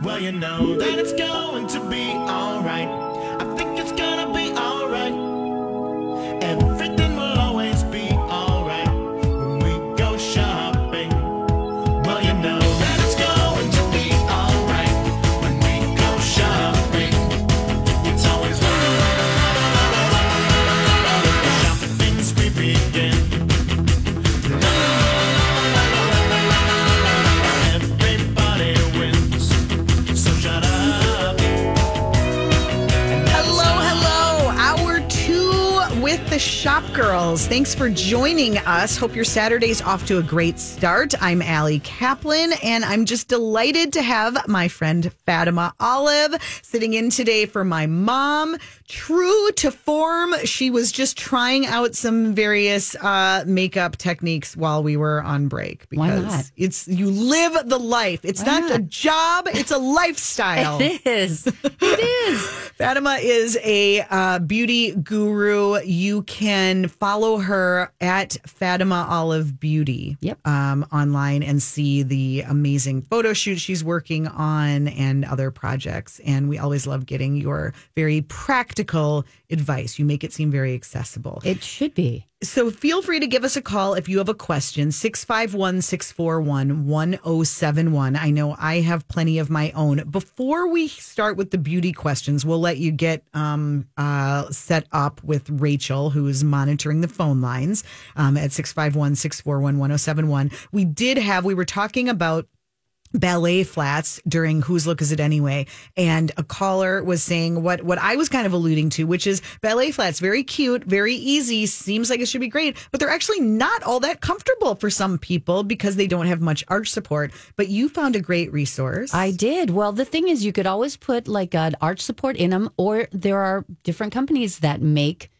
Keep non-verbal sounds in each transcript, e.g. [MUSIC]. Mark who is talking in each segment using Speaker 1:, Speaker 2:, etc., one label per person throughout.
Speaker 1: Well, you know that it's going to be alright.
Speaker 2: Shop Girls. Thanks for joining us. Hope your Saturday's off to a great start. I'm Allie Kaplan, and I'm just delighted to have my friend Fatima Olive sitting in today for my mom. True to form, she was just trying out some various uh, makeup techniques while we were on break
Speaker 3: Why
Speaker 2: because
Speaker 3: not?
Speaker 2: it's you live the life. It's
Speaker 3: Why
Speaker 2: not a job; it's a lifestyle. [LAUGHS]
Speaker 3: It is. It is. [LAUGHS]
Speaker 2: Fatima is a uh, beauty guru. You can follow her at Fatima Olive Beauty
Speaker 3: Yep.
Speaker 2: um, online and see the amazing photo shoot she's working on and other projects. And we always love getting your very practical advice. You make it seem very accessible.
Speaker 3: It should be.
Speaker 2: So feel free to give us a call if you have a question, 651 641 1071. I know I have plenty of my own. Before we start with the beauty questions, we'll let you get um, uh, set up with Rachel, who is monitoring the phone lines um, at 651 641 1071. We did have, we were talking about ballet flats during whose look is it anyway and a caller was saying what what I was kind of alluding to which is ballet flats very cute very easy seems like it should be great but they're actually not all that comfortable for some people because they don't have much arch support but you found a great resource
Speaker 3: I did. Well, the thing is, you could always put like an arch support in them, or there are different companies that make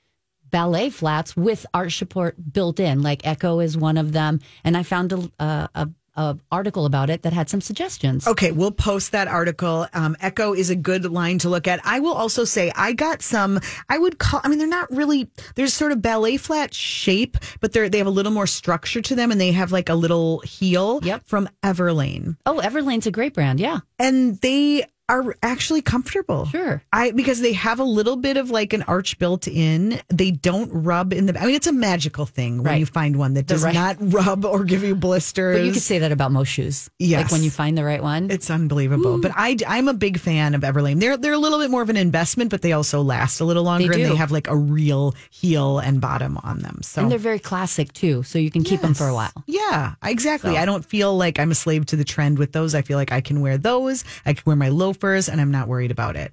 Speaker 3: ballet flats with arch support built in. Like Ecco is one of them, and I found a, a, a, a article about it that had some suggestions.
Speaker 2: Okay, we'll post that article. Um, Ecco is a good line to look at. I will also say I got some. I would call. I mean, they're not really. There's sort of ballet flat shape, but they're they have a little more structure to them, and they have like a little heel.
Speaker 3: Yep.
Speaker 2: From Everlane,
Speaker 3: Oh, Everlane's a great brand. Yeah,
Speaker 2: and they are actually comfortable.
Speaker 3: Sure.
Speaker 2: I because they have a little bit of like an arch built in. They don't rub in the. I mean, it's a magical thing when
Speaker 3: Right.
Speaker 2: you find one that does
Speaker 3: right-
Speaker 2: not [LAUGHS] rub or give you blisters.
Speaker 3: but you could say that about most shoes.
Speaker 2: Yes.
Speaker 3: like when you find the right one.
Speaker 2: It's unbelievable. But I, I'm a big fan of Everlane. They're they're a little bit more of an investment, but they also last a little longer, and
Speaker 3: do.
Speaker 2: they have like a real heel and bottom on them. So
Speaker 3: and they're very classic too, so you can keep them for a while.
Speaker 2: yeah, exactly. I don't feel like I'm a slave to the trend with those. I feel like I can wear those. I can wear my loafers, and I'm not worried about it.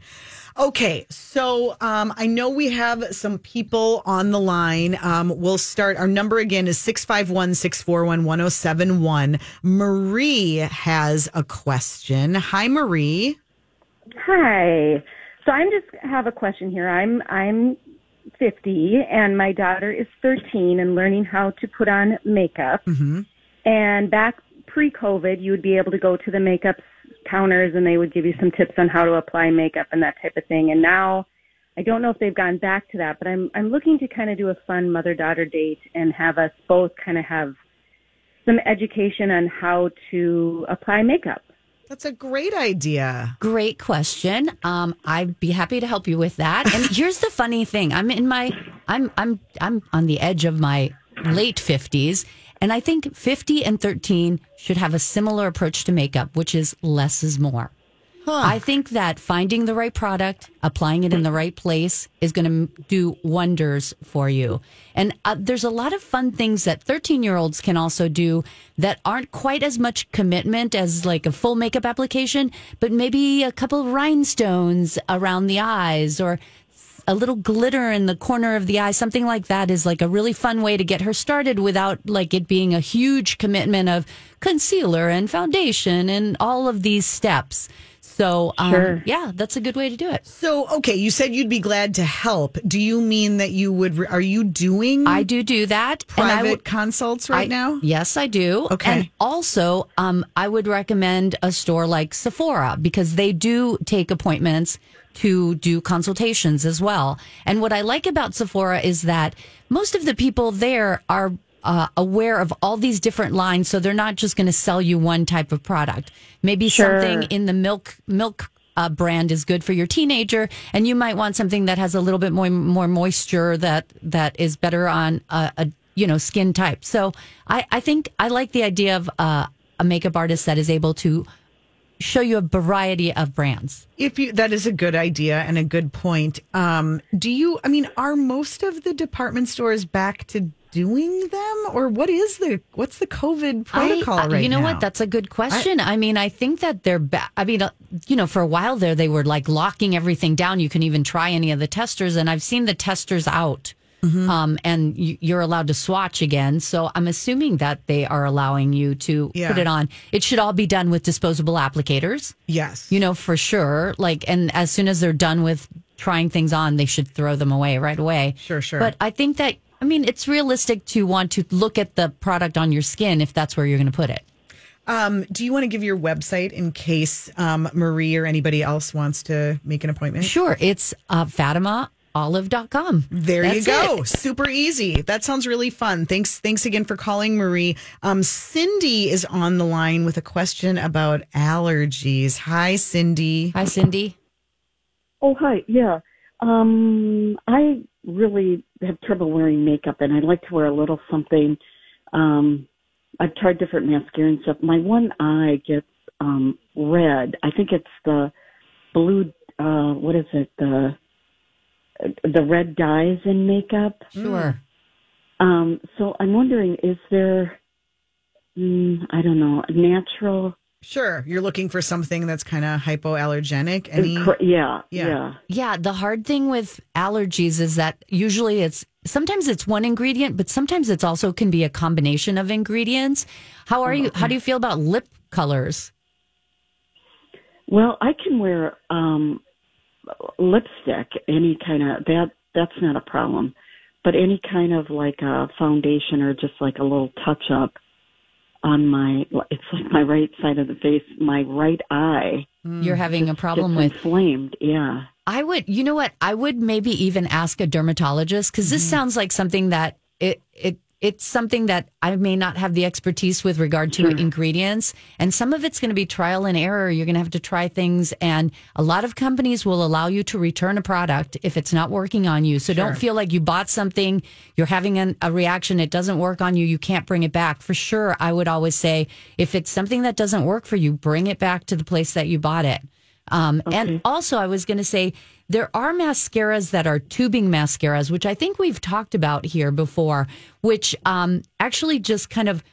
Speaker 2: Okay, so um, I know we have some people on the line. Um, we'll start. Our number again is 651 641 1071. Marie has a question. Hi, Marie.
Speaker 4: Hi. So I'm just have a question here. I'm I'm 50 and my daughter is 13 and learning how to put on makeup.
Speaker 2: Mm-hmm.
Speaker 4: And back pre-COVID, you would be able to go to the makeup counters and they would give you some tips on how to apply makeup and that type of thing. And now I don't know if they've gone back to that, but I'm I'm looking to kind of do a fun mother-daughter date and have us both kind of have some education on how to apply makeup.
Speaker 2: That's a great idea.
Speaker 3: Great question. Um, I'd be happy to help you with that. And [LAUGHS] here's the funny thing: I'm in my, I'm, I'm, I'm on the edge of my late fifties, and I think fifty and thirteen should have a similar approach to makeup, which is less is more. I think that finding the right product, applying it in the right place is going to do wonders for you. And uh, there's a lot of fun things that 13 year olds can also do that aren't quite as much commitment as like a full makeup application, but maybe a couple of rhinestones around the eyes or a little glitter in the corner of the eye, something like that is like a really fun way to get her started without like it being a huge commitment of concealer and foundation and all of these steps. So, um,
Speaker 4: Sure.
Speaker 3: yeah, that's a good way to do it.
Speaker 2: So, okay, you said you'd be glad to help. Do you mean that you would? Are you doing
Speaker 3: I do do that. and I
Speaker 2: private
Speaker 3: would-
Speaker 2: consults right
Speaker 3: I-
Speaker 2: now?
Speaker 3: Yes, I do.
Speaker 2: Okay.
Speaker 3: And also, um, I would recommend a store like Sephora because they do take appointments to do consultations as well. And what I like about Sephora is that most of the people there are uh, aware of all these different lines, so they're not just going to sell you one type of product. Maybe
Speaker 4: Sure.
Speaker 3: something in the milk milk uh, brand is good for your teenager, and you might want something that has a little bit more more moisture that that is better on a, a you know skin type. So I I think I like the idea of uh, a makeup artist that is able to show you a variety of brands.
Speaker 2: If you that is a good idea and a good point. Um, do you? I mean, are most of the department stores back to doing them, or what is the what's the COVID protocol
Speaker 3: I- uh,
Speaker 2: right
Speaker 3: You know
Speaker 2: now?
Speaker 3: what? That's a good question. I, mean, I think that they're. Ba- I mean, uh, you know, for a while there, they were like locking everything down. You can even try any of the testers, and I've seen the testers out.
Speaker 2: Mm-hmm.
Speaker 3: Um, and you, you're allowed to swatch again. So I'm assuming that they are allowing you to
Speaker 2: Yeah.
Speaker 3: put it on. It should all be done with disposable applicators,
Speaker 2: yes.
Speaker 3: you know, for sure. Like, and as soon as they're done with trying things on, they should throw them away right away.
Speaker 2: Sure, sure.
Speaker 3: But I think that, I mean, it's realistic to want to look at the product on your skin if that's where you're going to put it.
Speaker 2: Um, do you want to give your website in case um, Marie or anybody else wants to make an appointment?
Speaker 3: Sure. It's uh, FatimaOlive.com.
Speaker 2: There you go.
Speaker 3: it.
Speaker 2: Super easy. That sounds really fun. Thanks. Thanks again for calling, Marie. Um, Cindy is on the line with a question about allergies. Hi, Cindy.
Speaker 3: Hi, Cindy.
Speaker 5: Oh, hi. Yeah. Um, I really have trouble wearing makeup and I like to wear a little something. Um, I've tried different mascara and stuff. My one eye gets, um, red. I think it's the blue, uh, what is it? The, the red dyes in makeup.
Speaker 3: Sure.
Speaker 5: Um, so I'm wondering, is there, mm, I don't know, natural?
Speaker 2: Sure. You're looking for something that's kind of hypoallergenic. Any?
Speaker 5: Cor- yeah,
Speaker 2: Yeah.
Speaker 5: yeah.
Speaker 3: Yeah. The hard thing with allergies is that usually it's sometimes it's one ingredient, but sometimes it's also can be a combination of ingredients. How are you? How do you feel about lip colors?
Speaker 5: Well, I can wear um lipstick, any kind of that that's not a problem. But any kind of like a foundation or just like a little touch up on my it's like my right side of the face, my right eye hmm.
Speaker 3: You're having a problem
Speaker 5: gets
Speaker 3: with
Speaker 5: inflamed. Yeah.
Speaker 3: I would, you know what? I would maybe even ask a dermatologist because this mm-hmm. sounds like something that it it it's something that I may not have the expertise with regard to ingredients, and some of it's going to be trial and error. You're going to have to try things, and a lot of companies will allow you to return a product if it's not working on you. So don't feel like you bought something, you're having an, a reaction, it doesn't work on you, you can't bring it back. For sure, I would always say if it's something that doesn't work for you, bring it back to the place that you bought it. Um, And also, I was going to say there are mascaras that are tubing mascaras, which I think we've talked about here before, which um, actually just kind of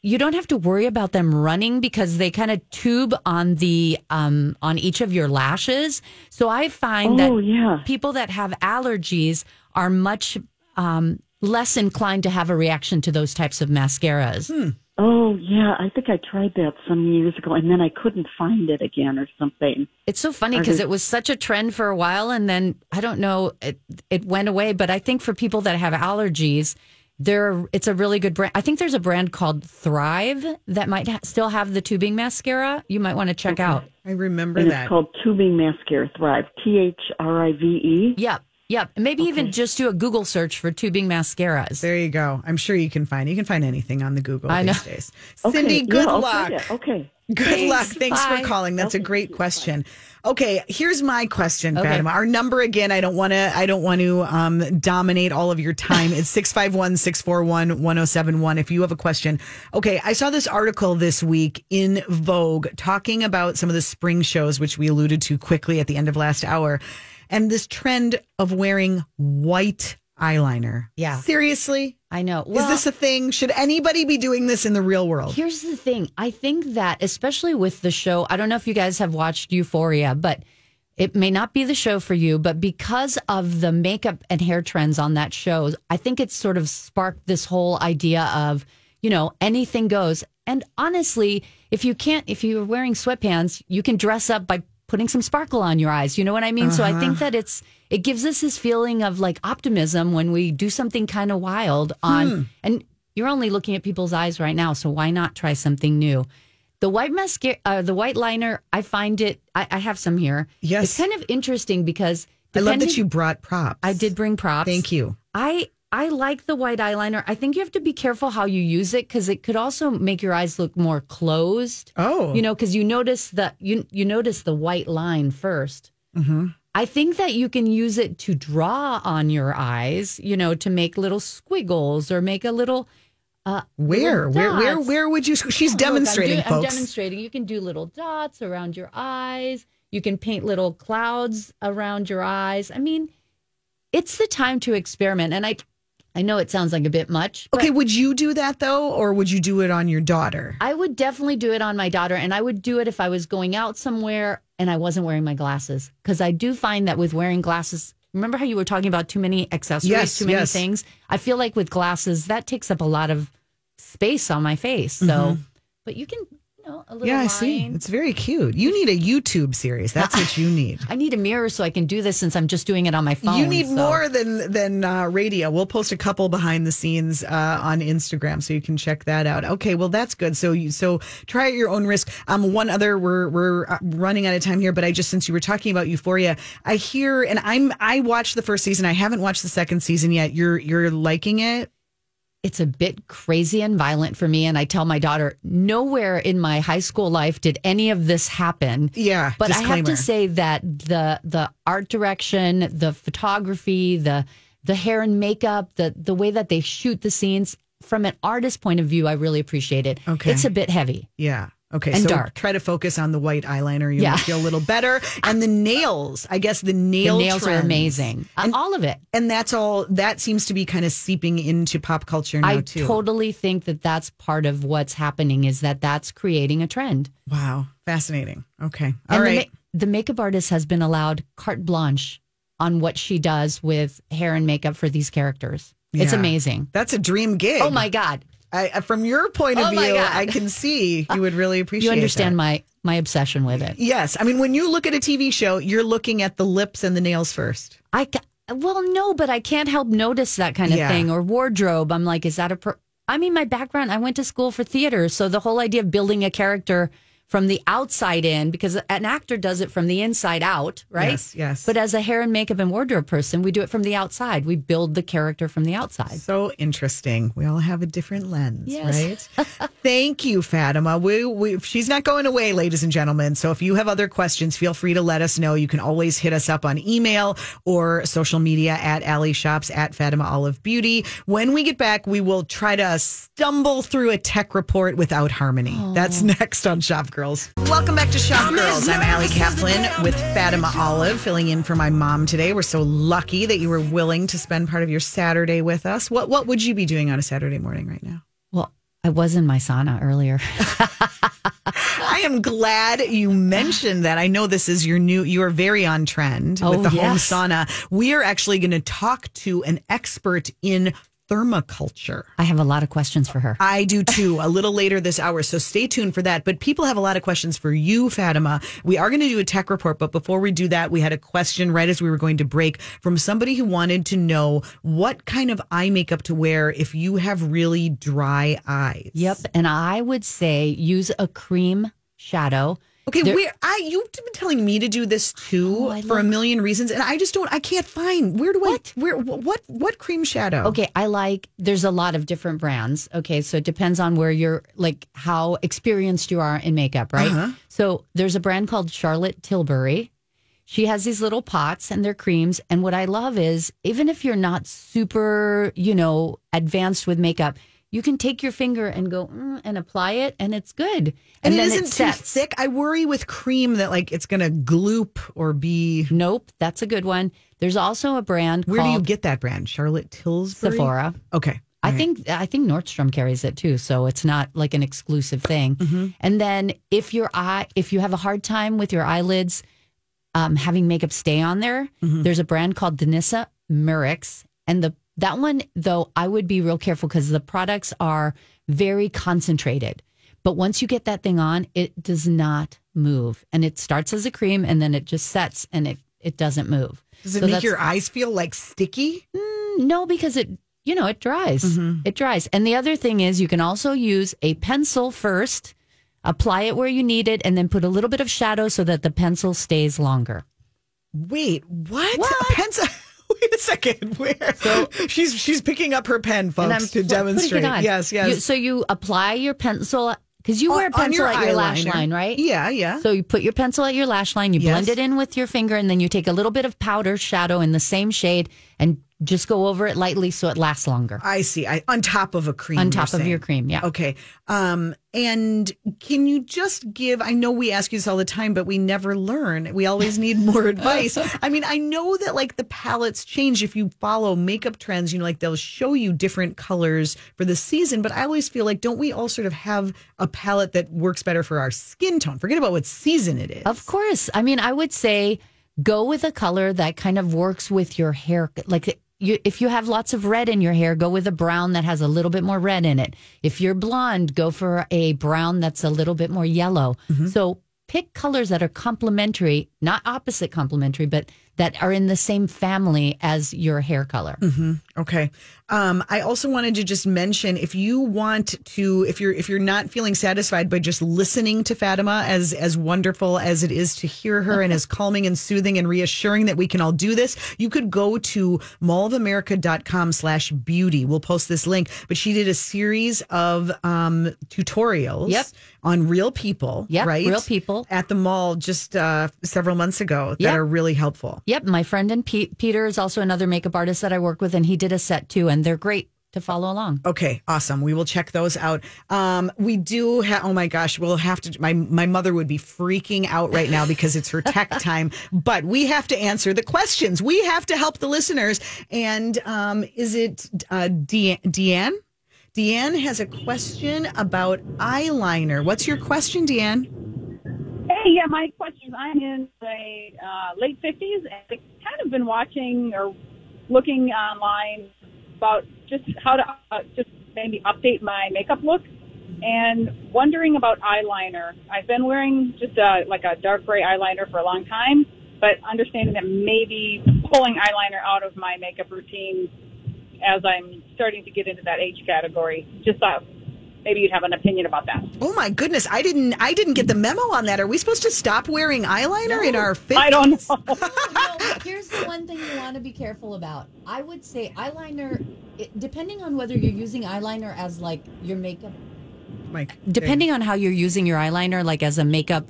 Speaker 3: you don't have to worry about them running because they kind of tube on the um, on each of your lashes. So I find
Speaker 5: Oh,
Speaker 3: that
Speaker 5: yeah.
Speaker 3: people that have allergies are much um, less inclined to have a reaction to those types of mascaras.
Speaker 5: Oh yeah, I think I tried that some years ago and then I couldn't find it again or something.
Speaker 3: It's so funny because it was such a trend for a while, and then I don't know, it it went away. But I think for people that have allergies, there it's a really good brand. I think there's a brand called Thrive that might ha- still have the tubing mascara. You might want to check out.
Speaker 2: I remember
Speaker 5: And
Speaker 2: that.
Speaker 5: it's called tubing mascara thrive. T H R I V E.
Speaker 3: Yep, yep. And Maybe even just do a Google search for tubing mascaras.
Speaker 2: there you go. I'm sure you can find you can find anything on the Google
Speaker 3: I know.
Speaker 2: these days. [LAUGHS]
Speaker 5: Okay,
Speaker 2: Cindy,
Speaker 5: yeah,
Speaker 2: good
Speaker 5: I'll
Speaker 2: luck.
Speaker 5: Okay.
Speaker 2: Good
Speaker 3: Thanks.
Speaker 2: luck. Thanks
Speaker 3: Bye.
Speaker 2: for calling. That's a great question. Okay, here's my question,
Speaker 3: Okay.
Speaker 2: Fatima. Our number again, I don't want to I don't want to um, dominate all of your time. It's [LAUGHS] 651-641-1071 if you have a question. Okay, I saw this article this week in Vogue talking about some of the spring shows which we alluded to quickly at the end of last hour and this trend of wearing white eyeliner.
Speaker 3: Yeah.
Speaker 2: Seriously?
Speaker 3: I know.
Speaker 2: Is this a thing? Should anybody be doing this in the real world?
Speaker 3: Here's the thing. I think that, especially with the show, I don't know if you guys have watched Euphoria, but it may not be the show for you. But because of the makeup and hair trends on that show, I think it's sort of sparked this whole idea of, you know, anything goes. And honestly, if you can't, if you're wearing sweatpants, you can dress up by putting some sparkle on your eyes. You know what I mean? So I think that it's, it gives us this feeling of like optimism when we do something kind of wild on, and you're only looking at people's eyes right now. So why not try something new? The white mascara, uh, the white liner, I find it, I, I have some here.
Speaker 2: Yes.
Speaker 3: It's kind of interesting because
Speaker 2: I love that you brought props.
Speaker 3: I did bring props.
Speaker 2: Thank you.
Speaker 3: I I like the white eyeliner. I think you have to be careful how you use it because it could also make your eyes look more closed.
Speaker 2: Oh.
Speaker 3: you know, because you notice the you you notice the white line 1st
Speaker 2: Mm-hmm.
Speaker 3: I think that you can use it to draw on your eyes. You know, to make little squiggles or make a little. Uh,
Speaker 2: Where? Where? Where? Where would you? She's
Speaker 3: Look, I'm
Speaker 2: demonstrating,
Speaker 3: doing- I'm demonstrating. You can do little dots around your eyes. You can paint little clouds around your eyes. I mean, it's the time to experiment. And I, I know it sounds like a bit much.
Speaker 2: okay, would you do that though, or would you do it on your daughter?
Speaker 3: I would definitely do it on my daughter, and I would do it if I was going out somewhere and I wasn't wearing my glasses. Because I do find that with wearing glasses, remember how you were talking about too many accessories,
Speaker 2: Yes,
Speaker 3: too many
Speaker 2: yes.
Speaker 3: things? I feel like with glasses, that takes up a lot of space on my face. So, mm-hmm. but you can, know, a little
Speaker 2: yeah, I see. It's very cute. You need a YouTube series. That's what you need. [LAUGHS]
Speaker 3: I need a mirror so I can do this since I'm just doing it on my phone.
Speaker 2: You need
Speaker 3: so-
Speaker 2: more than than uh, radio. We'll post a couple behind the scenes uh, on Instagram, so you can check that out. Okay, well that's good. So you so try at your own risk. Um, one other we're we're uh, running out of time here, but I just since you were talking about Euphoria, I hear and I'm I watched the first season. I haven't watched the second season yet. You're you're liking it.
Speaker 3: It's a bit crazy and violent for me. And I tell my daughter, nowhere in my high school life did any of this happen.
Speaker 2: Yeah,
Speaker 3: But I have to say that the the art direction, the photography, the the hair and makeup, the the way that they shoot the scenes from an artist point of view, I really appreciate it.
Speaker 2: Okay.
Speaker 3: It's a bit heavy.
Speaker 2: Yeah. Okay.
Speaker 3: And
Speaker 2: so
Speaker 3: dark.
Speaker 2: try to focus on the white eyeliner. You'll
Speaker 3: Yeah.
Speaker 2: feel a little better. [LAUGHS] And the nails. I guess the
Speaker 3: The
Speaker 2: nail
Speaker 3: nails are amazing. Uh,
Speaker 2: And-
Speaker 3: All of it.
Speaker 2: And that's all. That seems to be kind of seeping into pop culture now too.
Speaker 3: I
Speaker 2: too.
Speaker 3: totally think that that's part of what's happening is that that's creating a trend.
Speaker 2: Wow, fascinating. Okay, all
Speaker 3: and
Speaker 2: right.
Speaker 3: the, the makeup artist has been allowed carte blanche on what she does with hair and makeup for these characters. It's amazing.
Speaker 2: That's a dream gig.
Speaker 3: Oh my God.
Speaker 2: I, I- from your point of
Speaker 3: Oh
Speaker 2: view,
Speaker 3: God.
Speaker 2: I can see you would really appreciate.
Speaker 3: You understand
Speaker 2: that.
Speaker 3: my my obsession with it.
Speaker 2: Yes, I mean when you look at a TV show, you're looking at the lips and the nails first.
Speaker 3: I ca- well, no, but I can't help notice that kind of
Speaker 2: Yeah.
Speaker 3: thing or wardrobe. I'm like, is that a? Per- I mean, my background. I went to school for theater, so the whole idea of building a character from the outside in, because an actor does it from the inside out, right?
Speaker 2: Yes, yes.
Speaker 3: But as a hair and makeup and wardrobe person, we do it from the outside. We build the character from the outside.
Speaker 2: So interesting. We all have a different lens,
Speaker 3: Yes.
Speaker 2: right? [LAUGHS] Thank you, Fatima. We, we, she's not going away, ladies and gentlemen. So if you have other questions, feel free to let us know. You can always hit us up on email or social media at Alley Shops at Fatima Olive Beauty. When we get back, we will try to stumble through a tech report without harmony. That's oh. next on Shop Girls. Welcome back to Shop Girls. I'm Allie Kaplan with Fatima Olive, filling in for my mom today. We're so lucky that you were willing to spend part of your Saturday with us. What what would you be doing on a Saturday morning right now?
Speaker 3: Well, I was in my sauna earlier. [LAUGHS] [LAUGHS]
Speaker 2: I am glad you mentioned that. I know this is your new, you are very on trend
Speaker 3: Oh,
Speaker 2: with the home sauna. We are actually going to talk to an expert in thermaculture.
Speaker 3: I have a lot of questions for her.
Speaker 2: I do too, a little later this hour. So stay tuned for that. But people have a lot of questions for you, Fatima. We are going to do a tech report. But before we do that, we had a question right as we were going to break from somebody who wanted to know what kind of eye makeup to wear if you have really dry eyes.
Speaker 3: Yep. And I would say use a cream shadow.
Speaker 2: Okay,
Speaker 3: There-
Speaker 2: where I you've been telling me to do this too
Speaker 3: Oh,
Speaker 2: for a million reasons, and I just don't. I can't find where do I where what what cream shadow?
Speaker 3: Okay, I like there's a lot of different brands. Okay, so it depends on where you're like how experienced you are in makeup, right?
Speaker 2: Uh-huh.
Speaker 3: So there's a brand called Charlotte Tilbury. She has these little pots and they're creams. And what I love is even if you're not super, you know, advanced with makeup, you can take your finger and go mm, and apply it and it's good.
Speaker 2: and, it
Speaker 3: then
Speaker 2: isn't too
Speaker 3: sets.
Speaker 2: thick. I worry with cream that like it's gonna gloop or be.
Speaker 3: Nope, that's a good one. There's also a brand
Speaker 2: Where do you get that brand? Charlotte Tilbury.
Speaker 3: Sephora.
Speaker 2: Okay,
Speaker 3: I
Speaker 2: All right.
Speaker 3: think I think Nordstrom carries it too, so it's not like an exclusive thing.
Speaker 2: Mm-hmm.
Speaker 3: And then if your eye, if you have a hard time with your eyelids, um, having makeup stay on there,
Speaker 2: Mm-hmm.
Speaker 3: there's a brand called Danessa Myricks, and the that one though I would be real careful because the products are very concentrated. But once you get that thing on, it does not move, and it starts as a cream, and then it just sets, and it it doesn't move.
Speaker 2: Does it
Speaker 3: So
Speaker 2: make your eyes feel like sticky?
Speaker 3: no, because it you know it dries.
Speaker 2: Mm-hmm.
Speaker 3: It dries. And the other thing is you can also use a pencil first, apply it where you need it, and then put a little bit of shadow so that the pencil stays longer.
Speaker 2: Wait, what?
Speaker 3: What?
Speaker 2: A pencil? [LAUGHS] Wait a second. Where? So she's she's picking up her pen, folks, to demonstrate.
Speaker 3: on.
Speaker 2: Yes, yes.
Speaker 3: You- so you apply your pencil because you wear a
Speaker 2: On- on
Speaker 3: pencil
Speaker 2: your
Speaker 3: at your lash line, right?
Speaker 2: Yeah, yeah.
Speaker 3: So you put your pencil at your lash line, you
Speaker 2: Yes.
Speaker 3: blend it in with your finger, and then you take a little bit of powder shadow in the same shade and just go over it lightly so it lasts longer.
Speaker 2: I see. I on top of a cream.
Speaker 3: On top of
Speaker 2: saying.
Speaker 3: your cream, yeah.
Speaker 2: Okay. Um, and can you just give? I know we ask you this all the time, but we never learn. We always need more [LAUGHS] advice. I mean, I know that like the palettes change if you follow makeup trends. You know, like they'll show you different colors for the season. But I always feel like, don't we all sort of have a palette that works better for our skin tone? Forget about what season it is.
Speaker 3: Of course. I mean, I would say go with a color that kind of works with your hair. Like you, if you have lots of red in your hair, go with a brown that has a little bit more red in it. If you're blonde, go for a brown that's a little bit more yellow. Mm-hmm. So pick colors that are complementary, not opposite complementary, but that are in the same family as your hair color. Mm-hmm.
Speaker 2: Okay. Um, I also wanted to just mention if you want to, if you're if you're not feeling satisfied by just listening to Fatima, as as wonderful as it is to hear her and as [LAUGHS] calming and soothing and reassuring that we can all do this, you could go to mallofamerica.com slash beauty. We'll post this link. But she did a series of um tutorials
Speaker 3: Yep.
Speaker 2: on real people.
Speaker 3: Yeah,
Speaker 2: right?
Speaker 3: real people.
Speaker 2: at the mall just uh several months ago that
Speaker 3: Yep.
Speaker 2: are really helpful.
Speaker 3: Yep, my friend and Pete, Peter is also another makeup artist that I work with, and he did a set too, and they're great to follow along.
Speaker 2: Okay, awesome. We will check those out. Um, we do have. Oh my gosh, we'll have to. My my mother would be freaking out right now because it's her tech [LAUGHS] time. But we have to answer the questions. We have to help the listeners. And um, is it uh, De- Deanne? Deanne has a question about eyeliner. What's your question, Deanne?
Speaker 6: Hey, yeah, my question is I'm in the uh, late 50s and I've kind of been watching or looking online about just how to uh, just maybe update my makeup look and wondering about eyeliner. I've been wearing just a, like a dark gray eyeliner for a long time, but understanding that maybe pulling eyeliner out of my makeup routine as I'm starting to get into that age category. Just thought maybe you'd have an opinion about that.
Speaker 2: Oh my goodness, I didn't. I didn't get the memo on that. Are we supposed to stop wearing eyeliner in our 50s?
Speaker 6: I don't know. [LAUGHS]
Speaker 3: no, here's the one thing you want to be careful about. I would say eyeliner, it, depending on whether you're using eyeliner as like your makeup,
Speaker 2: Mike,
Speaker 3: depending on how you're using your eyeliner, like as a makeup,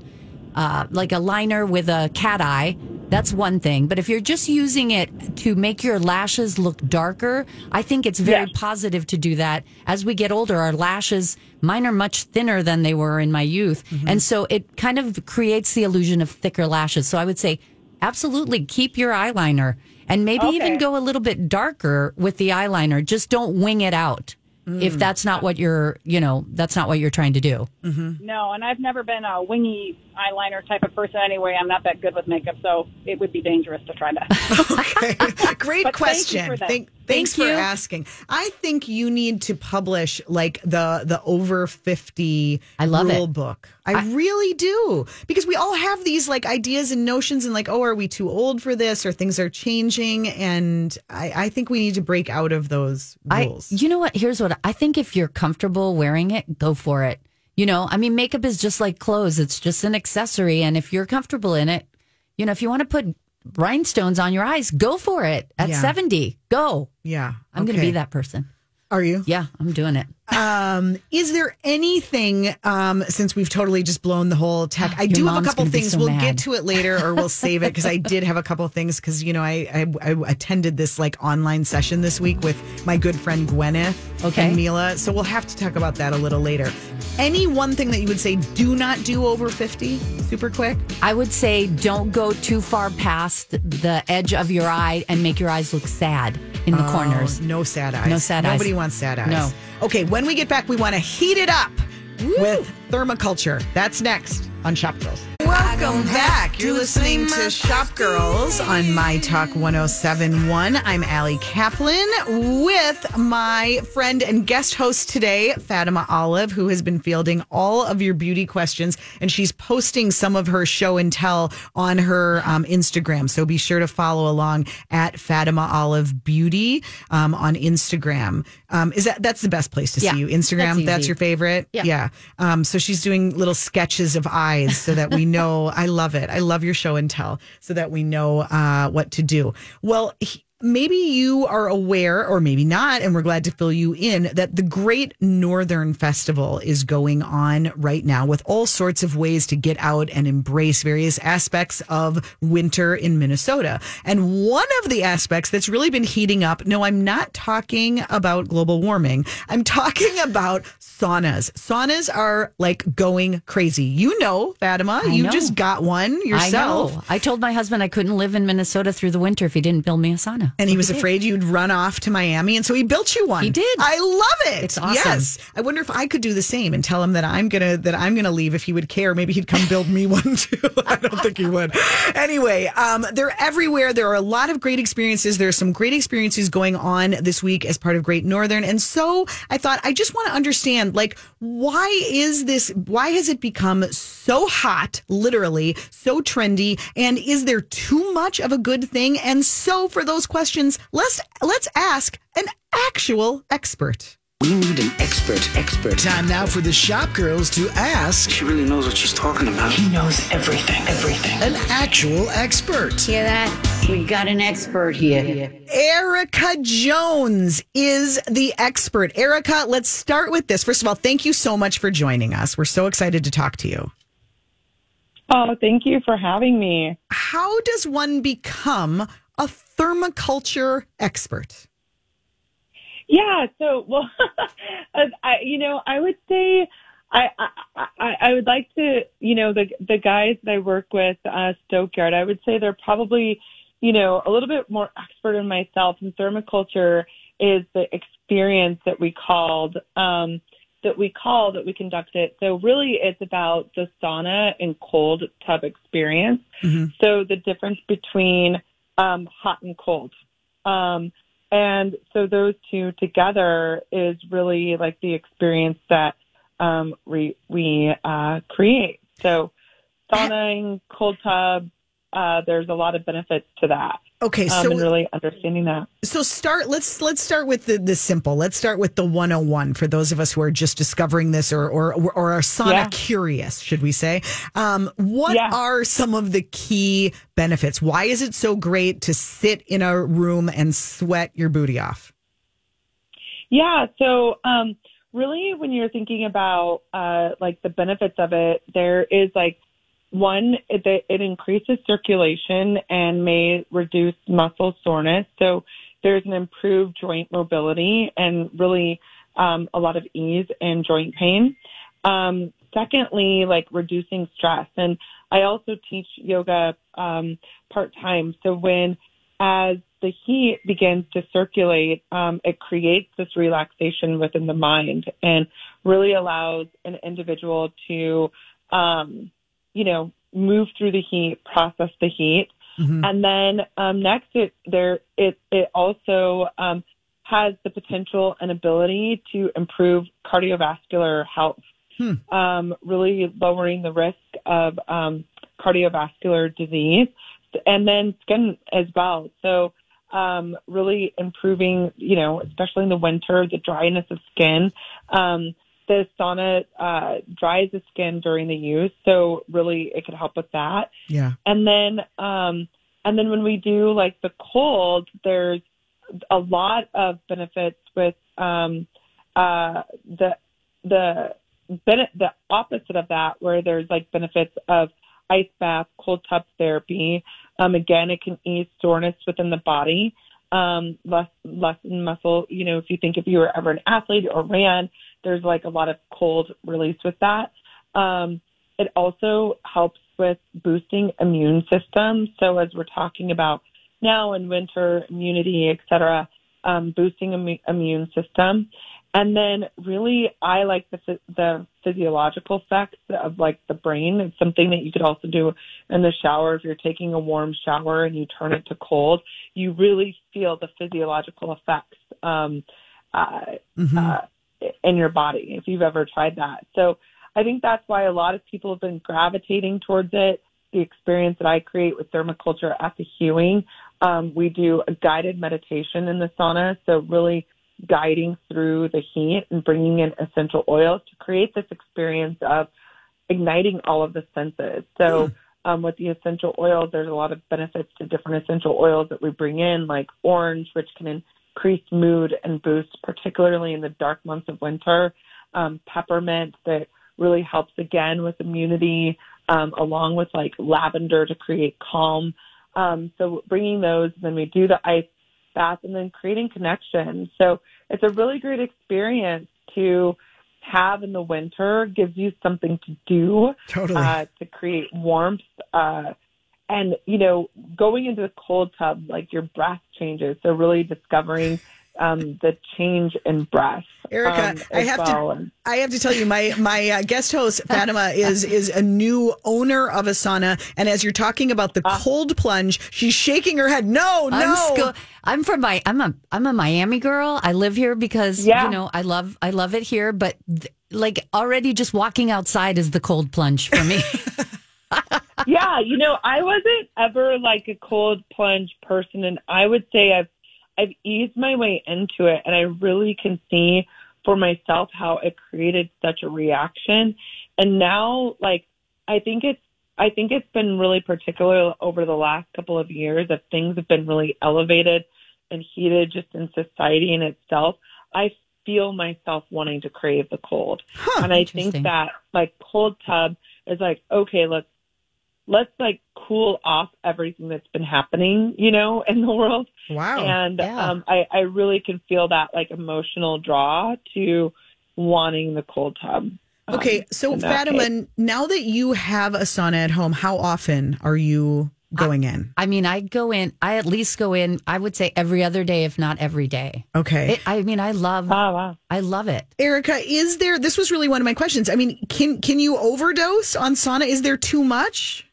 Speaker 3: uh, like a liner with a cat eye, that's one thing. But if you're just using it to make your lashes look darker, I think it's very
Speaker 6: Yes.
Speaker 3: positive to do that. As we get older, our lashes, mine are much thinner than they were in my youth. Mm-hmm. And so it kind of creates the illusion of thicker lashes. So I would say, absolutely keep your eyeliner and maybe even go a little bit darker with the eyeliner. Just don't wing it out. If mm. that's not what you're, you know, that's not what you're trying to do. Mm-hmm.
Speaker 6: No, and I've never been a wingy eyeliner type of person anyway. I'm not that good with makeup, so it would be dangerous to try that. [LAUGHS]
Speaker 2: Okay. [LAUGHS] Great
Speaker 6: But thank you
Speaker 2: question.
Speaker 6: for that.
Speaker 2: Thank- thanks
Speaker 3: Thank
Speaker 2: for
Speaker 3: you.
Speaker 2: asking. I think you need to publish like the the over 50
Speaker 3: I love
Speaker 2: rule
Speaker 3: it.
Speaker 2: book. I, really do. Because we all have these like ideas and notions and like, oh, are we too old for this or things are changing? And I, I think we need to break out of those
Speaker 3: I,
Speaker 2: rules.
Speaker 3: you know what? Here's what I think if you're comfortable wearing it, go for it. You know, I mean, makeup is just like clothes, it's just an accessory. And if you're comfortable in it, you know, if you want to put rhinestones on your eyes, go for it at
Speaker 2: Yeah.
Speaker 3: 70. Go.
Speaker 2: yeah.
Speaker 3: I'm going to be that person.
Speaker 2: Are you?
Speaker 3: Yeah, I'm doing it.
Speaker 2: Um, is there anything um, since we've totally just blown the whole tech? I
Speaker 3: Your
Speaker 2: do have a couple things.
Speaker 3: so
Speaker 2: we'll
Speaker 3: mad.
Speaker 2: get to it later, or we'll save it because I did have a couple things because you know I, I I attended this like online session this week with my good friend Gwyneth
Speaker 3: Okay.
Speaker 2: and Mila. So we'll have to talk about that a little later. Any one thing that you would say do not do over fifty? Super quick.
Speaker 3: I would say don't go too far past the edge of your eye and make your eyes look sad in the oh, corners.
Speaker 2: Oh, no sad eyes.
Speaker 3: No sad eyes.
Speaker 2: Nobody wants sad eyes.
Speaker 3: No.
Speaker 2: Okay, when we get back, we want to heat it up with thermaculture. That's next on Shop Girls. Welcome back. You're listening to Shop Girls on My Talk 1071. I'm Allie Kaplan with my friend and guest host today, Fatima Olive, who has been fielding all of your beauty questions and she's posting some of her show and tell on her um, Instagram. So be sure to follow along at Fatima Olive Beauty um, on Instagram. Um, is that that's the best place to
Speaker 3: Yeah,
Speaker 2: see you? Instagram.
Speaker 3: that's
Speaker 2: That's, your favorite.
Speaker 3: Yeah.
Speaker 2: Yeah. Um, so she's doing little sketches of eyes so that we know. [LAUGHS] I love it. I love your show and tell so that we know uh, what to do. Well, he- maybe you are aware, or maybe not, and we're glad to fill you in that the Great Northern Festival is going on right now with all sorts of ways to get out and embrace various aspects of winter in Minnesota. And one of the aspects that's really been heating up, no, I'm not talking about global warming, I'm talking about saunas. Saunas are like going crazy. You know, Fatima,
Speaker 3: I
Speaker 2: you
Speaker 3: know.
Speaker 2: just got one yourself.
Speaker 3: I know. I told my husband I couldn't live in Minnesota through the winter if he didn't build me a sauna.
Speaker 2: And he was [LAUGHS] afraid you'd run off to Miami, and so he built you one.
Speaker 3: He did.
Speaker 2: I love it.
Speaker 3: It's awesome.
Speaker 2: Yes, I wonder if I could do the same and tell him that I'm gonna that I'm gonna leave if he would care. Maybe he'd come build me one too. [LAUGHS] I don't think he would. Anyway, um, they're everywhere. There are a lot of great experiences. There are some great experiences going on this week as part of Great Northern, and so I thought I just want to understand, like, why is this? Why has it become so hot, literally so trendy, and is there too much of a good thing? And so, for those questions, let's let's ask an actual expert.
Speaker 7: We need an expert, expert.
Speaker 8: Time now for the shop girls to ask
Speaker 7: She really knows what she's talking about.
Speaker 9: He knows everything, everything.
Speaker 8: an actual expert.
Speaker 9: Hear that? We got an expert here.
Speaker 2: Ericka Jones is the expert. Ericka, let's start with this. First of all, thank you so much for joining us. We're so excited to talk to you.
Speaker 10: Oh, thank you for having me.
Speaker 2: How does one become a thermaculture expert?
Speaker 10: Yeah. So, well, [LAUGHS] I, you know, I would say I, I, I, I would like to, you know, the the guys that I work with, uh, Stokeyard, I would say they're probably, you know, a little bit more expert in myself. And thermaculture is the experience that we called, um, that we call that we conduct it. So really, it's about the sauna and cold tub experience. So the difference between um, hot and cold. Um, and so those two together is really like the experience that um, we we uh, create. So saunaing, cold tub, uh, there's a lot of benefits to that.
Speaker 2: Okay,
Speaker 10: um,
Speaker 2: so
Speaker 10: and really understanding that.
Speaker 2: so start let's let's start with the, the simple. Let's start with the 101 for those of us who are just discovering this or or or are sauna
Speaker 10: Yeah.
Speaker 2: curious, should we say? Um, what
Speaker 10: Yeah.
Speaker 2: are some of the key benefits? Why is it so great to sit in a room and sweat your booty off?
Speaker 10: Yeah. So, um, really, when you're thinking about uh, like the benefits of it, there is like one, it, it increases circulation and may reduce muscle soreness. So there's an improved joint mobility and really um, a lot of ease and joint pain. Um, secondly, like reducing stress. And I also teach yoga um, part time. So when as the heat begins to circulate, um, it creates this relaxation within the mind and really allows an individual to, um, you know, move through the heat, process the heat, and then um, next, it there it it also um, has the potential and ability to improve cardiovascular health, um, really lowering the risk of um, cardiovascular disease, and then skin as well. So um, really improving, you know, especially in the winter, the dryness of skin. Um, the sauna uh, dries the skin during the use, so really it could help with that.
Speaker 2: Yeah.
Speaker 10: And then, um, and then when we do like the cold, there's a lot of benefits with um, uh, the the bene- the opposite of that, where there's like benefits of ice bath, cold tub therapy. Um, again, it can ease soreness within the body, um, less lessen muscle. You know, if you think if you were ever an athlete or ran, there's like a lot of cold release with that. Um, it also helps with boosting immune system. So as we're talking about now in winter, immunity, et cetera, um, boosting immu- immune system. And then really, I like the, the physiological effects of like the brain. It's something that you could also do in the shower. If you're taking a warm shower and you turn it to cold, you really feel the physiological effects, um, uh, uh, in your body if you've ever tried that. So I think that's why a lot of people have been gravitating towards it. The experience that I create with thermaculture at the Hewing, um, we do a guided meditation in the sauna. So really guiding through the heat and bringing in essential oils to create this experience of igniting all of the senses. So um, with the essential oils, there's a lot of benefits to different essential oils that we bring in, like orange, which can increase mood and boost, particularly in the dark months of winter. Um, peppermint that really helps again with immunity, um, along with like lavender to create calm. Um, so bringing those, then we do the ice bath and then creating connection. So it's a really great experience to have in the winter, gives you something to do
Speaker 2: Totally.
Speaker 10: uh, to create warmth. Uh, and, you know, going into the cold tub, like your breath changes. So really discovering um, the change in breath.
Speaker 2: Ericka,
Speaker 10: um,
Speaker 2: I have
Speaker 10: well.
Speaker 2: to I have to tell you my my uh, guest host Fatima [LAUGHS] is is a new owner of a sauna and as you're talking about the
Speaker 10: Ah.
Speaker 2: cold plunge, she's shaking her head. No,
Speaker 3: I'm
Speaker 2: no.
Speaker 3: sco- I'm from my I'm a I'm a Miami girl. I live here because
Speaker 10: Yeah.
Speaker 3: you know I love I love it here, but th- like already just walking outside is the cold plunge for me. [LAUGHS] [LAUGHS]
Speaker 10: yeah, you know, I wasn't ever like a cold plunge person, and I would say I've I've eased my way into it, and I really can see for myself how it created such a reaction. And now, like, I think it's I think it's been really particular over the last couple of years that things have been really elevated and heated just in society in itself. I feel myself wanting to crave the cold. and I think that like cold tub is like, okay, let's let's like cool off everything that's been happening, you know, [LAUGHS] in the world.
Speaker 2: Wow.
Speaker 10: And
Speaker 3: Yeah.
Speaker 10: um I, I really can feel that like emotional draw to wanting the cold tub. um,
Speaker 2: Okay, so
Speaker 10: in
Speaker 2: Fatima,
Speaker 10: case.
Speaker 2: now that you have a sauna at home, how often are you going in?
Speaker 3: I mean, I go in. I at least go in. I would say every other day, if not every day.
Speaker 2: Okay.
Speaker 3: It, I mean, I love.
Speaker 10: Oh wow.
Speaker 3: I love it.
Speaker 2: Ericka, is there this was really one of my questions. I mean, can can you overdose on sauna? Is there too much?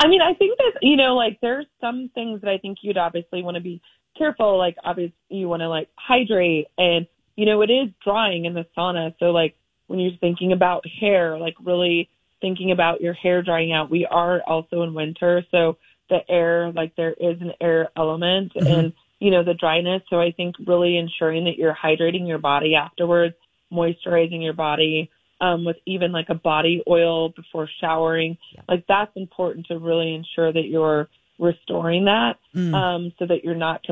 Speaker 10: I mean, I think that you know, like there's some things that I think you'd obviously want to be careful. Like, obviously, you want to like hydrate, and you know, it is drying in the sauna. So, like when you're thinking about hair, like really thinking about your hair drying out. We are also in winter, so the air, like there is an air element, mm-hmm. and you know the dryness. So, I think really ensuring that you're hydrating your body afterwards, moisturizing your body. Um, with even like a body oil before showering, like that's important to really ensure that you're restoring that
Speaker 2: Mm.
Speaker 10: um, so that you're not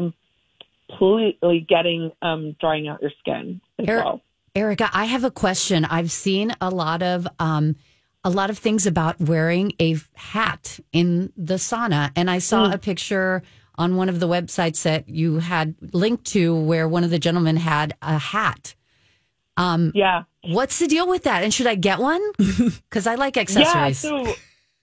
Speaker 10: completely getting um, drying out your skin as
Speaker 3: Eric-
Speaker 10: well.
Speaker 3: Ericka, I have a question. I've seen a lot of um, a lot of things about wearing a hat in the sauna, and I saw a picture on one of the websites that you had linked to where one of the gentlemen had a hat. Um,
Speaker 10: Yeah.
Speaker 3: what's the deal with that? And should I get one? [LAUGHS] Because I like accessories.
Speaker 10: Yeah, so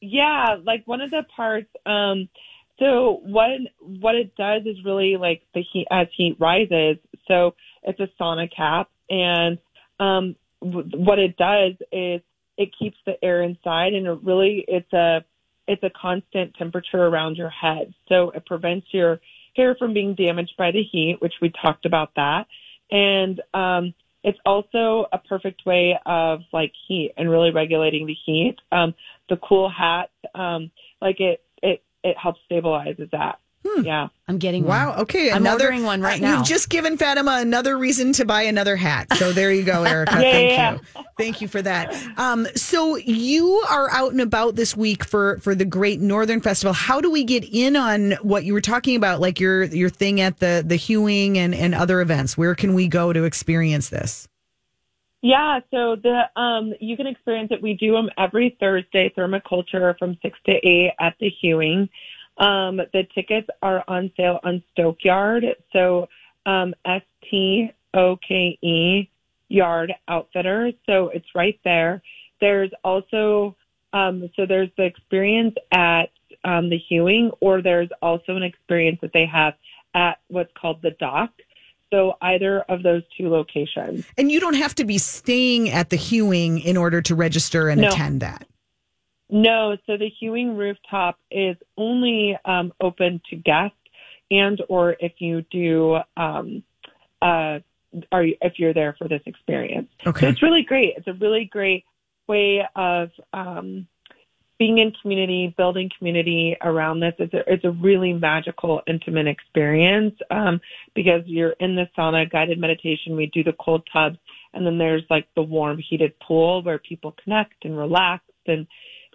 Speaker 10: yeah, like one of the parts. Um, so what what it does is really like the heat as heat rises. So it's a sauna cap, and um, w- what it does is it keeps the air inside, and it really it's a it's a constant temperature around your head. So it prevents your hair from being damaged by the heat, which we talked about that, and um, it's also a perfect way of like heat and really regulating the heat. Um, the cool hat, um, like it, it, it helps stabilizes that. Yeah.
Speaker 3: I'm getting one.
Speaker 2: Wow. Okay.
Speaker 3: I'm
Speaker 2: another,
Speaker 3: ordering one right
Speaker 2: uh,
Speaker 3: now.
Speaker 2: You've just given Fatima another reason to buy another hat. So there you go, [LAUGHS] Ericka.
Speaker 10: Yeah,
Speaker 2: Thank
Speaker 10: yeah,
Speaker 2: you. Thank you for that. Um, so you are out and about this week for for the Great Northern Festival. How do we get in on what you were talking about, like your your thing at the the Hewing and and other events? Where can we go to experience this?
Speaker 10: Yeah, so the um you can experience it. We do them every Thursday, thermaculture from six to eight at the Hewing. Um, the tickets are on sale on Stokeyard. So um, S T O K E Yard Outfitters. So it's right there. There's also um, so there's the experience at um, the Hewing, or there's also an experience that they have at what's called the Dock. So either of those two locations.
Speaker 2: And you don't have to be staying at the Hewing in order to register and
Speaker 10: No.
Speaker 2: attend that.
Speaker 10: No, so the Hewing rooftop is only um, open to guests and or if you do um, uh, are you, if you're there for this experience. So
Speaker 2: Okay.
Speaker 10: it's really great. It's a really great way of um, being in community, building community around this. It's a, it's a really magical, intimate experience um, because you're in the sauna, guided meditation. We do the cold tubs, and then there's like the warm, heated pool where people connect and relax and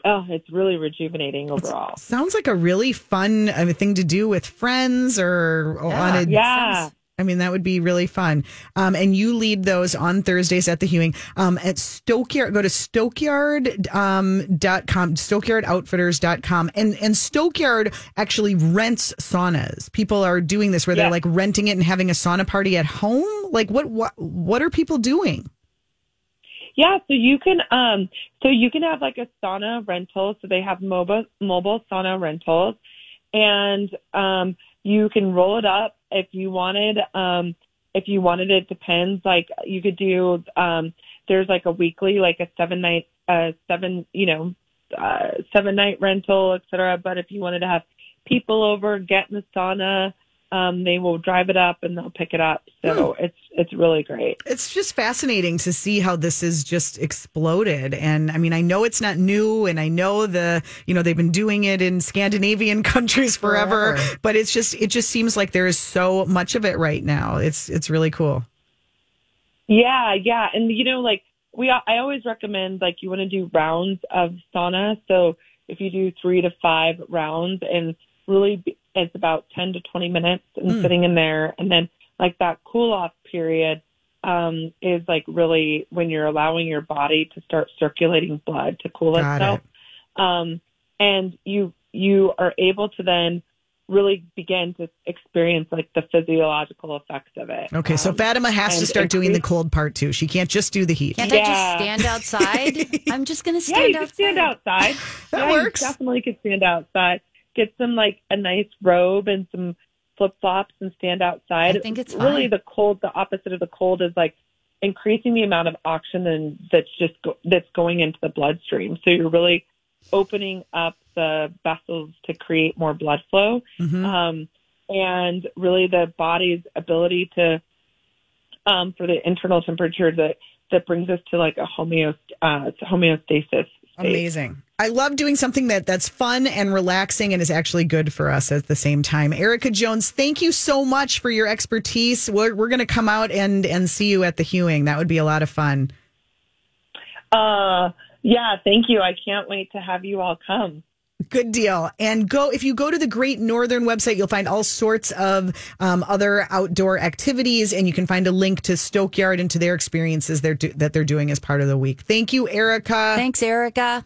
Speaker 10: oh, it's really rejuvenating overall.
Speaker 2: Sounds like a really fun uh, thing to do with friends or on a
Speaker 10: Yeah.
Speaker 2: I mean, that would be really fun. Um, and you lead those on Thursdays at the Hewing. Um, at Stokeyard, go to stokeyard, um, dot com, stokeyardoutfitters.com. And, and Stokeyard actually rents saunas. People are doing this where they're like renting it and having a sauna party at home. Like what, what, what are people doing?
Speaker 10: Yeah, so you can um so you can have like a sauna rental. So they have mobile mobile sauna rentals. And um you can roll it up if you wanted um if you wanted it depends. Like you could do um there's like a weekly like a seven night uh seven you know uh seven night rental et cetera. But if you wanted to have people over get in the sauna um they will drive it up and they'll pick it up. So it's it's really great
Speaker 2: It's just fascinating to see how this has just exploded. And I mean, I know it's not new and I know the, you know, they've been doing it in Scandinavian [LAUGHS] countries forever,
Speaker 3: Forever.
Speaker 2: but it's just, it just seems like there is so much of it right now. It's, it's really cool.
Speaker 10: Yeah, yeah, and you know, like we, I always recommend like you want to do rounds of sauna. So if you do three to five rounds, and really it's about ten to twenty minutes and
Speaker 2: Mm.
Speaker 10: sitting in there, and then like that cool off period um, is like really when you're allowing your body to start circulating blood to cool
Speaker 2: Got
Speaker 10: itself, um, and you you are able to then really begin to experience like the physiological effects of it.
Speaker 2: Okay. So
Speaker 10: Um,
Speaker 2: Fatima has to
Speaker 10: and
Speaker 2: start doing the cold part too. She can't just do the heat.
Speaker 3: Can't I just stand outside? [LAUGHS] I'm just going to
Speaker 10: Yeah,
Speaker 3: stand
Speaker 10: you can
Speaker 3: outside.
Speaker 10: stand outside. [LAUGHS]
Speaker 2: That
Speaker 10: yeah,
Speaker 2: works.
Speaker 10: You definitely could stand outside. Get some like a nice robe and some flip flops and stand outside.
Speaker 3: I think it's
Speaker 10: really
Speaker 3: fine.
Speaker 10: the cold. The opposite of the cold is like increasing the amount of oxygen that's just go, that's going into the bloodstream. So you're really opening up the vessels to create more blood flow,
Speaker 2: Mhm.
Speaker 10: um, and really the body's ability to um, for the internal temperature that that brings us to like a homeost- uh, homeostasis.
Speaker 2: Amazing. I love doing something that that's fun and relaxing and is actually good for us at the same time. Ericka Jones, thank you so much for your expertise. We're, we're going to come out and and see you at the Hewing. That would be a lot of fun.
Speaker 10: Uh, yeah, thank you. I can't wait to have you all come.
Speaker 2: Good deal. And go if you go to the Great Northern website, you'll find all sorts of um, other outdoor activities, and you can find a link to Stokeyard and to their experiences they're do, that they're doing as part of the week. Thank you, Ericka.
Speaker 3: Thanks, Ericka.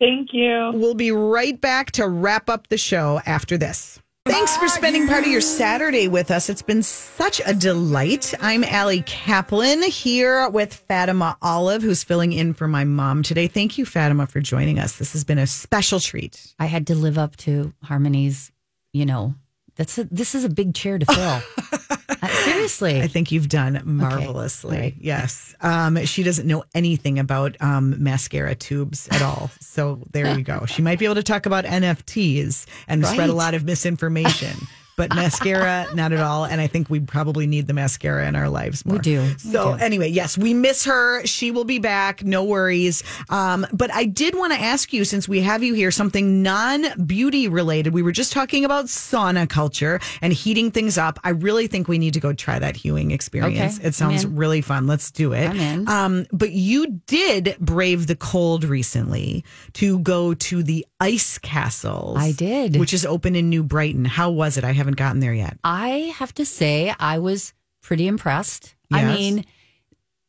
Speaker 10: Thank you.
Speaker 2: We'll be right back to wrap up the show after this. Thanks for ah, spending part of your Saturday with us. It's been such a delight. I'm Allie Kaplan here with Fatima Olive, who's filling in for my mom today. Thank you, Fatima, for joining us. This has been a special treat.
Speaker 3: I had to live up to Harmony's, you know, that's a, this is a big chair to fill. [LAUGHS] Uh, seriously.
Speaker 2: I think you've done marvelously.
Speaker 3: All right.
Speaker 2: Yes. Um, she doesn't know anything about um, mascara tubes at all. So there you go. She might be able to talk about NFTs and spread a lot of misinformation. [LAUGHS] But mascara, [LAUGHS] not at all. And I think we probably need the mascara in our lives more.
Speaker 3: We do. We
Speaker 2: So
Speaker 3: do.
Speaker 2: anyway, yes, we miss her. She will be back. No worries. Um, but I did want to ask you, since we have you here, something non beauty related. We were just talking about sauna culture and heating things up. I really think we need to go try that hewing experience.
Speaker 3: Okay,
Speaker 2: it sounds really fun. Let's do it. Um, but you did brave the cold recently to go to the ice castles.
Speaker 3: I did.
Speaker 2: Which is open in New Brighton. How was it? I haven't gotten there yet.
Speaker 3: I have to say, I was pretty impressed. I mean,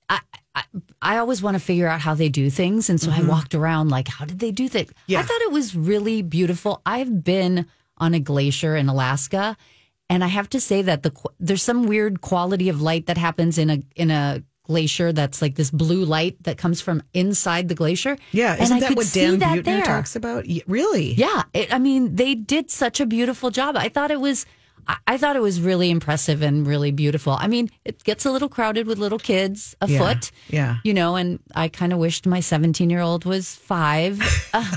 Speaker 3: I, I I always want to figure out how they do things, and so I walked around like, how did they do that?
Speaker 2: Mm-hmm. Yeah.
Speaker 3: I thought it was really beautiful. I've been on a glacier in Alaska, and I have to say that the there's some weird quality of light that happens in a in a glacier that's like this blue light that comes from inside the glacier.
Speaker 2: Yeah, isn't
Speaker 3: I
Speaker 2: that what Dan Buettner
Speaker 3: there.
Speaker 2: talks about? Really?
Speaker 3: Yeah, it, I mean, they did such a beautiful job. I thought it was, I, I thought it was really impressive and really beautiful. I mean, it gets a little crowded with little kids afoot.
Speaker 2: Yeah.
Speaker 3: You know, and I kind of wished my 17 year old was five [LAUGHS] uh,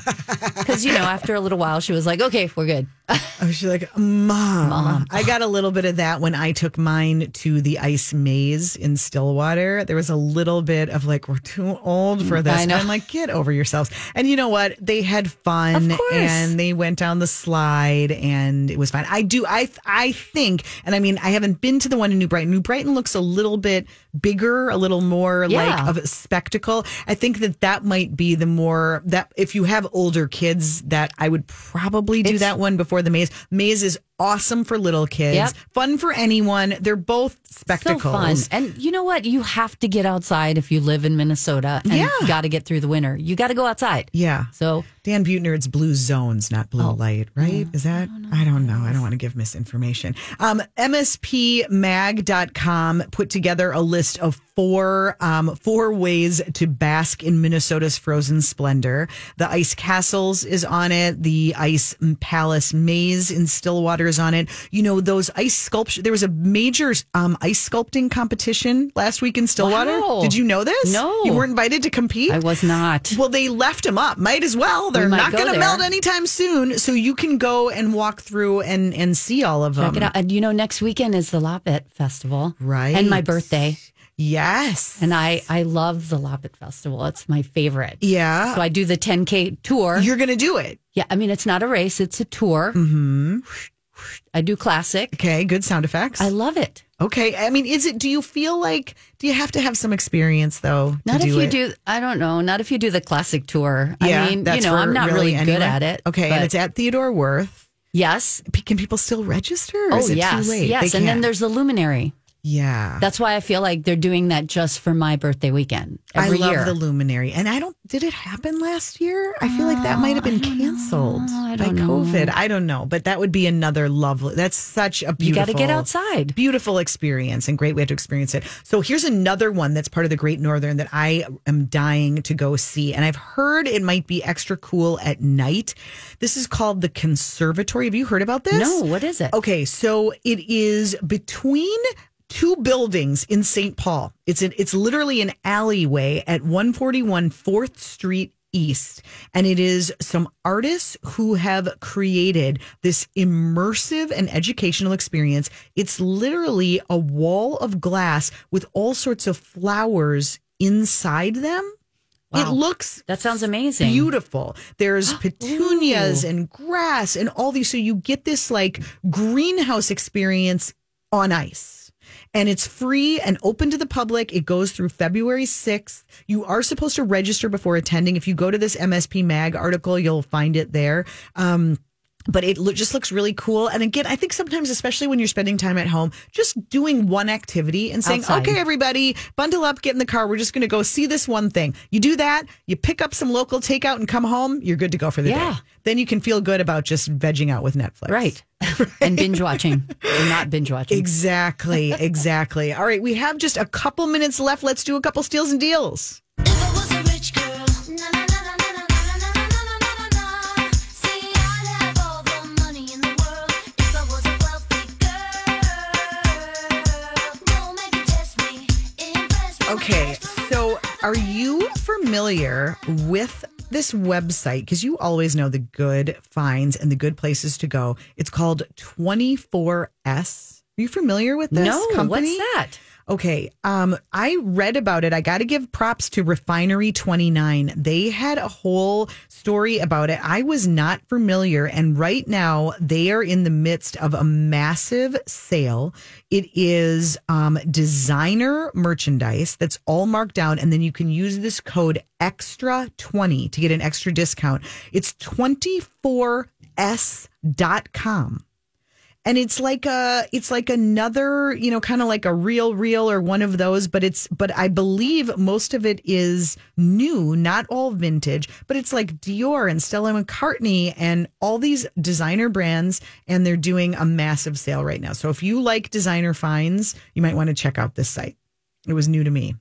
Speaker 3: because, you know, after a little while, she was like, okay, we're good.
Speaker 2: I was like, Mom.
Speaker 3: Mom.
Speaker 2: I got a little bit of that when I took mine to the ice maze in Stillwater. There was a little bit of like, we're too old for mm, this.
Speaker 3: I know.
Speaker 2: And I'm like, get over yourselves. And you know what? They had fun
Speaker 3: Of
Speaker 2: and they went down the slide and it was fine. I do, I, I think, and I mean, I haven't been to the one in New Brighton. New Brighton looks a little bit bigger, a little more
Speaker 3: Yeah.
Speaker 2: like of a spectacle. I think that that might be the more that if you have older kids, that I would probably do
Speaker 3: It's-
Speaker 2: that one before the maze. Maze is awesome for little kids,
Speaker 3: Yep.
Speaker 2: fun for anyone. They're both
Speaker 3: So
Speaker 2: spectacles.
Speaker 3: fun. And you know what? You have to get outside if you live in Minnesota and
Speaker 2: Yeah.
Speaker 3: got to get through the winter. You got to go outside.
Speaker 2: Yeah.
Speaker 3: So
Speaker 2: Dan Buettner, it's blue zones, not blue
Speaker 3: Oh.
Speaker 2: light, right? Is that? I don't know. I don't want to give misinformation. Um, MSPmag.com put together a list of four um, four ways to bask in Minnesota's frozen splendor. The Ice Castles is on it. The Ice Palace Maze in Stillwater on it. You know, those ice sculpture. There was a major um, ice sculpting competition last week in Stillwater.
Speaker 3: Wow.
Speaker 2: Did you know this?
Speaker 3: No.
Speaker 2: You weren't invited to compete?
Speaker 3: I was not.
Speaker 2: Well, they left them up. Might as well. They're
Speaker 3: might
Speaker 2: not going to melt anytime soon. So you can go and walk through and and see all of
Speaker 3: Check
Speaker 2: them.
Speaker 3: it out. And you know, next weekend is the Loppet Festival.
Speaker 2: Right.
Speaker 3: And my birthday.
Speaker 2: Yes.
Speaker 3: And I, I love the Loppet Festival. It's my favorite.
Speaker 2: yeah.
Speaker 3: So I do the 10K tour.
Speaker 2: You're going to do it.
Speaker 3: yeah. I mean, it's not a race, it's a tour.
Speaker 2: hmm
Speaker 3: I do classic.
Speaker 2: Okay. Good sound effects.
Speaker 3: I love it.
Speaker 2: okay. I mean, is it? Do you feel like? Do you have to have some experience though? to
Speaker 3: Not if
Speaker 2: do
Speaker 3: you
Speaker 2: it?
Speaker 3: do, I don't know, not if you do the classic tour.
Speaker 2: Yeah,
Speaker 3: I mean, you know, I'm not really, good at it.
Speaker 2: Okay,
Speaker 3: but
Speaker 2: and it's at Theodore Wirth.
Speaker 3: yes.
Speaker 2: Can people still register? Or
Speaker 3: Oh,
Speaker 2: is it
Speaker 3: yes.
Speaker 2: too late?
Speaker 3: Yes.
Speaker 2: They
Speaker 3: And then there's the luminary.
Speaker 2: Yeah.
Speaker 3: That's why I feel like they're doing that just for my birthday weekend every
Speaker 2: I love
Speaker 3: year.
Speaker 2: the luminary, and I don't. Did it happen last year? I feel like that might have uh, been canceled
Speaker 3: I
Speaker 2: by
Speaker 3: know.
Speaker 2: COVID. I don't know, but that would be another lovely. That's such a beautiful you
Speaker 3: got to get outside.
Speaker 2: Beautiful experience and great way to experience it. So here's another one that's part of the Great Northern that I am dying to go see, and I've heard it might be extra cool at night. This is called the Conservatory. Have you heard about this?
Speaker 3: No, what is it?
Speaker 2: Okay, so it is between two buildings in St. Paul. It's an, it's literally an alleyway at 141 4th Street East. And it is some artists who have created this immersive and educational experience. It's literally a wall of glass with all sorts of flowers inside them. It looks
Speaker 3: That sounds amazing.
Speaker 2: beautiful. There's [GASPS] petunias and grass and all these. So you get this like greenhouse experience on ice. And it's free and open to the public. It goes through February 6th. You are supposed to register before attending. If you go to this MSP Mag article, you'll find it there. Um, but it lo- just looks really cool. And again, I think sometimes, especially when you're spending time at home, just doing one activity and saying,
Speaker 3: Outside.
Speaker 2: okay, everybody, bundle up, get in the car. We're just going to go see this one thing. You do that, you pick up some local takeout and come home, you're good to go for the
Speaker 3: Yeah.
Speaker 2: day. Then you can feel good about just vegging out with Netflix.
Speaker 3: Right. [LAUGHS] And binge watching. or not binge watching.
Speaker 2: Exactly. Exactly. All right. We have just a couple minutes left. Let's do a couple steals and deals. Okay, so are you familiar with this website? Because you always know the good finds and the good places to go. It's called 24S. Are you familiar with this
Speaker 3: no,
Speaker 2: company?
Speaker 3: what's that?
Speaker 2: Okay. Um, I read about it. I got to give props to Refinery 29. They had a whole story about it. I was not familiar. And right now, they are in the midst of a massive sale. It is um, designer merchandise that's all marked down. And then you can use this code extra20 to get an extra discount. It's 24s.com and it's like a it's like another you know kind of like a real real or one of those but it's but i believe most of it is new not all vintage but it's like dior and stella mccartney and all these designer brands and they're doing a massive sale right now. So if you like designer finds you might want to check out this site. It was new to me.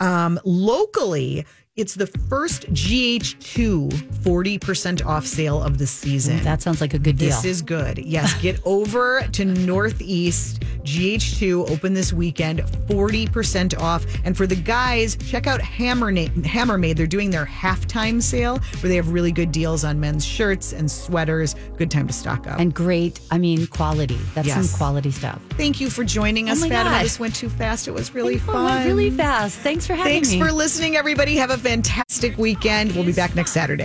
Speaker 2: Um locally It's the first GH2 40% off sale of the season.
Speaker 3: That sounds like a good deal.
Speaker 2: This is good. Yes, get [LAUGHS] over to Northeast GH2 open this weekend, 40% off. And for the guys, check out Hammer Hammermade. They're doing their halftime sale where they have really good deals on men's shirts and sweaters. Good time to stock up.
Speaker 3: and great, I mean, quality. That's
Speaker 2: Yes.
Speaker 3: some quality stuff.
Speaker 2: Thank you for joining us,
Speaker 3: Oh
Speaker 2: Fatima.
Speaker 3: God.
Speaker 2: This went too fast. It was really
Speaker 3: it
Speaker 2: fun.
Speaker 3: went really fast. Thanks for having
Speaker 2: Thanks
Speaker 3: me.
Speaker 2: Thanks for listening, everybody. Have a fantastic weekend. We'll be back next Saturday.